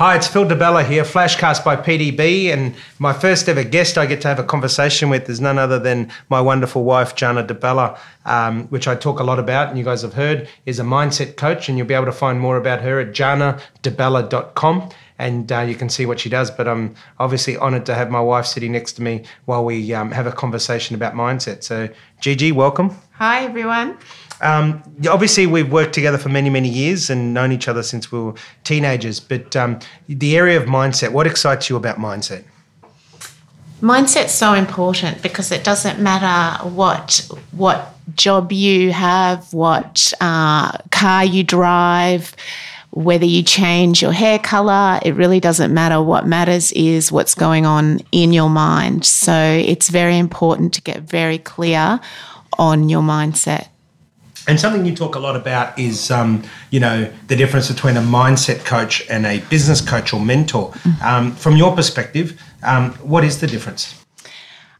Hi, it's Phil Di Bella here, Flashcast by PDB, and my first ever guest I get to have a conversation with is none other than my wonderful wife, Gianna DeBella, um, which I talk a lot about, and you guys have heard, is a mindset coach, and you'll be able to find more about her at giannadibella.com and uh, you can see what she does. But I'm obviously honoured to have my wife sitting next to me while we um, have a conversation about mindset. So, Gigi, welcome. Hi, everyone. Um, obviously, we've worked together for many, many years and known each other since we were teenagers. But um, the area of mindset, what excites you about mindset? Mindset's so important because it doesn't matter what what job you have, what uh, car you drive, whether you change your hair color. It really doesn't matter. What matters is what's going on in your mind. So it's very important to get very clear on your mindset. And something you talk a lot about is, um, you know, the difference between a mindset coach and a business coach or mentor. Mm-hmm. Um, from your perspective, um, what is the difference?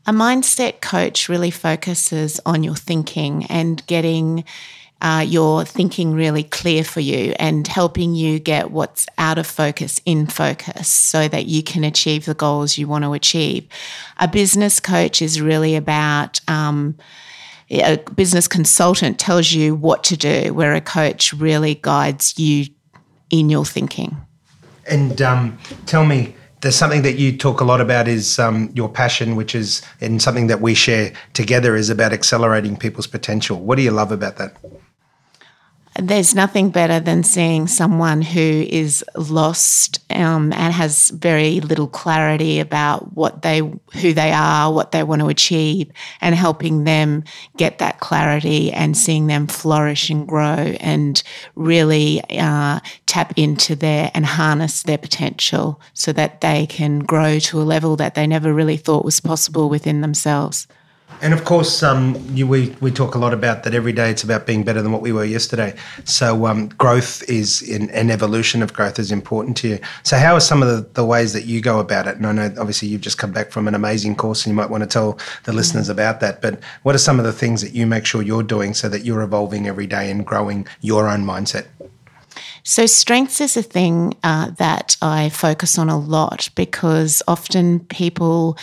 A mindset coach really focuses on your thinking and getting uh, your thinking really clear for you and helping you get what's out of focus in focus so that you can achieve the goals you want to achieve. A business coach is really about, um, a business consultant tells you what to do, where a coach really guides you in your thinking. And um, tell me, there's something that you talk a lot about is um, your passion, which is, and something that we share together is about accelerating people's potential. What do you love about that? There's nothing better than seeing someone who is lost um, and has very little clarity about what they who they are what they want to achieve and helping them get that clarity and seeing them flourish and grow and really uh, tap into their and harness their potential so that they can grow to a level that they never really thought was possible within themselves and of course, um, you, we we talk a lot about that every day. It's about being better than what we were yesterday. So um, growth is in, an evolution of growth is important to you. So how are some of the, the, ways that you go about it? And I know obviously you've just come back from an amazing course, and you might want to tell the listeners mm. about that. But what are some of the things that you make sure you're doing so that you're evolving every day and growing your own mindset? So, strengths is a thing uh, that I focus on a lot because often people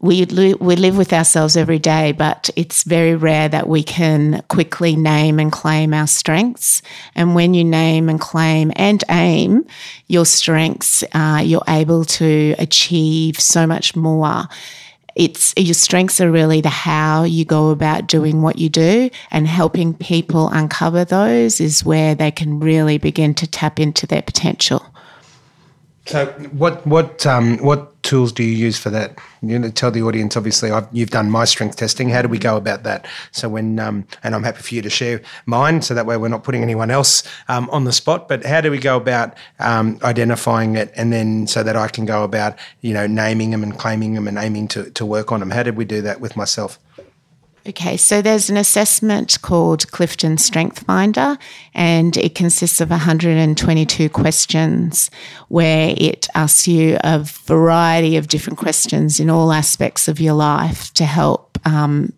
we li- we live with ourselves every day, but it's very rare that we can quickly name and claim our strengths. And when you name and claim and aim your strengths, uh, you're able to achieve so much more. It's your strengths are really the how you go about doing what you do, and helping people uncover those is where they can really begin to tap into their potential. So, what what um, what tools do you use for that? You know, tell the audience. Obviously, I've, you've done my strength testing. How do we go about that? So, when um, and I'm happy for you to share mine, so that way we're not putting anyone else um, on the spot. But how do we go about um, identifying it, and then so that I can go about you know naming them and claiming them and aiming to to work on them? How did we do that with myself? Okay, so there's an assessment called Clifton Strength Finder, and it consists of 122 questions where it asks you a variety of different questions in all aspects of your life to help um,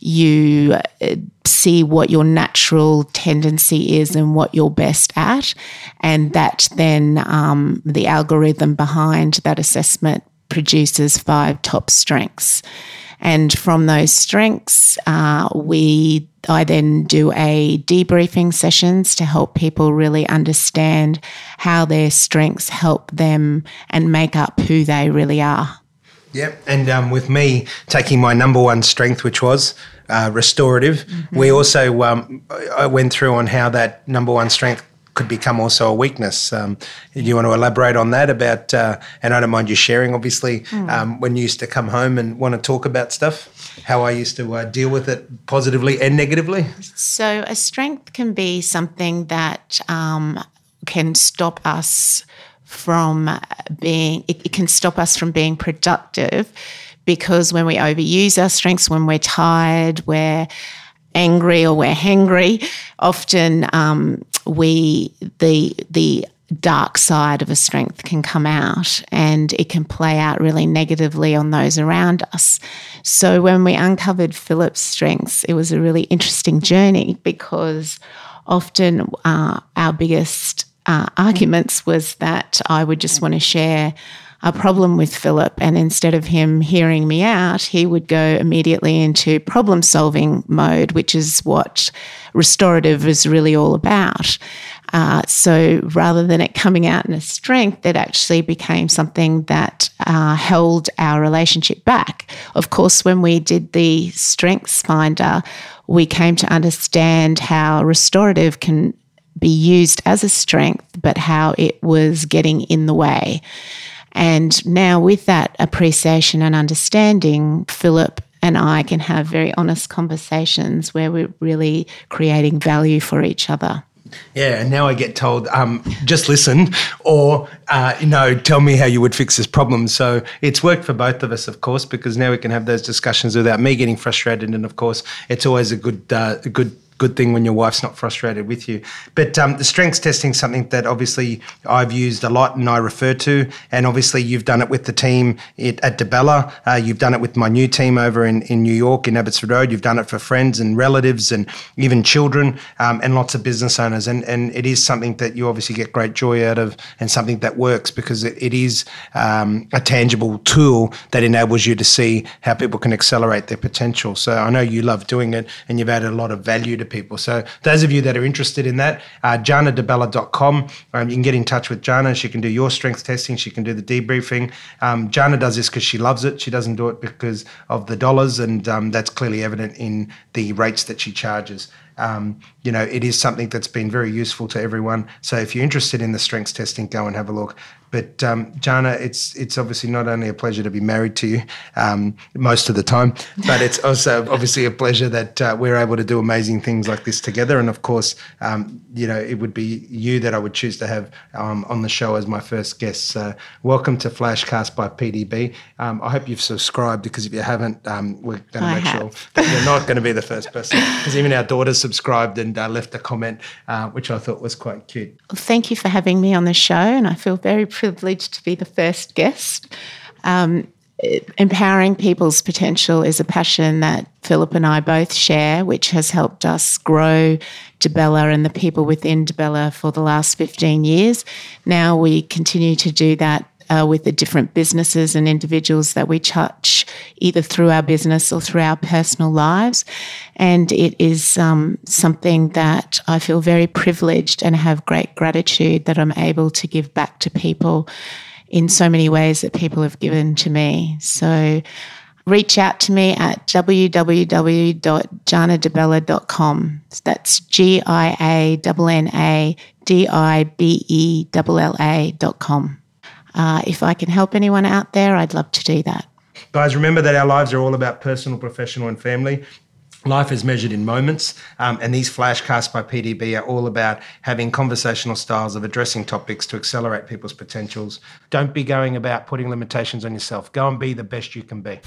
you uh, see what your natural tendency is and what you're best at. And that then um, the algorithm behind that assessment produces five top strengths. And from those strengths, uh, we I then do a debriefing sessions to help people really understand how their strengths help them and make up who they really are. Yep. And um, with me taking my number one strength, which was uh, restorative, mm-hmm. we also um, I went through on how that number one strength could become also a weakness. Um, do you want to elaborate on that about, uh, and I don't mind you sharing, obviously, mm. um, when you used to come home and want to talk about stuff, how I used to uh, deal with it positively and negatively? So, a strength can be something that um, can stop us from being, it, it can stop us from being productive because when we overuse our strengths, when we're tired, we're angry or we're hangry, often um, we the the dark side of a strength can come out and it can play out really negatively on those around us. So when we uncovered Philip's strengths, it was a really interesting journey because often uh, our biggest uh, arguments was that I would just want to share a problem with Philip. And instead of him hearing me out, he would go immediately into problem solving mode, which is what restorative is really all about. Uh, so rather than it coming out in a strength, it actually became something that uh, held our relationship back. Of course, when we did the Strengths Finder, we came to understand how restorative can be used as a strength, but how it was getting in the way. And now, with that appreciation and understanding, Philip and I can have very honest conversations where we're really creating value for each other. Yeah, and now I get told, um, just listen, or uh, you know, tell me how you would fix this problem. So it's worked for both of us, of course, because now we can have those discussions without me getting frustrated. And of course, it's always a good, uh, a good good thing when your wife's not frustrated with you. But um, the strengths testing is something that obviously I've used a lot and I refer to. And obviously you've done it with the team at, at DiBella. Uh, you've done it with my new team over in, in New York in Abbotsford Road. You've done it for friends and relatives and even children um, and lots of business owners. And, and it is something that you obviously get great joy out of and something that works because it, it is um, a tangible tool that enables you to see how people can accelerate their potential. So I know you love doing it and you've added a lot of value to people. So those of you that are interested in that, uh, giannadibella.com, um, you can get in touch with Gianna. She can do your strength testing. She can do the debriefing. Um, Gianna does this because she loves it. She doesn't do it because of the dollars, and um, that's clearly evident in the rates that she charges. Um, you know, it is something that's been very useful to everyone. So if you're interested in the strengths testing, go and have a look. But um, Gianna, it's it's obviously not only a pleasure to be married to you um, most of the time, but it's also obviously a pleasure that uh, we're able to do amazing things like this together. And of course, um, you know, it would be you that I would choose to have um, on the show as my first guest. So welcome to Flashcast by PDB. Um, I hope you've subscribed because if you haven't, um, we're going to make have. sure that you're not going to be the first person because even our daughters subscribed and uh, left a comment, uh, which I thought was quite cute. Well, thank you for having me on the show, and I feel very privileged to be the first guest. Um, empowering people's potential is a passion that Philip and I both share, which has helped us grow DiBella and the people within DiBella for the last 15 years. Now we continue to do that uh, with the different businesses and individuals that we touch, either through our business or through our personal lives. And it is um, something that I feel very privileged and have great gratitude that I'm able to give back to people in so many ways that people have given to me. So, reach out to me at www.giannadibella.com. That's G I A N N A D I B E L L A.com. Uh, if I can help anyone out there, I'd love to do that. Guys, remember that our lives are all about personal, professional, and family. Life is measured in moments, um, and these flashcasts by PDB are all about having conversational styles of addressing topics to accelerate people's potentials. Don't be going about putting limitations on yourself. Go and be the best you can be.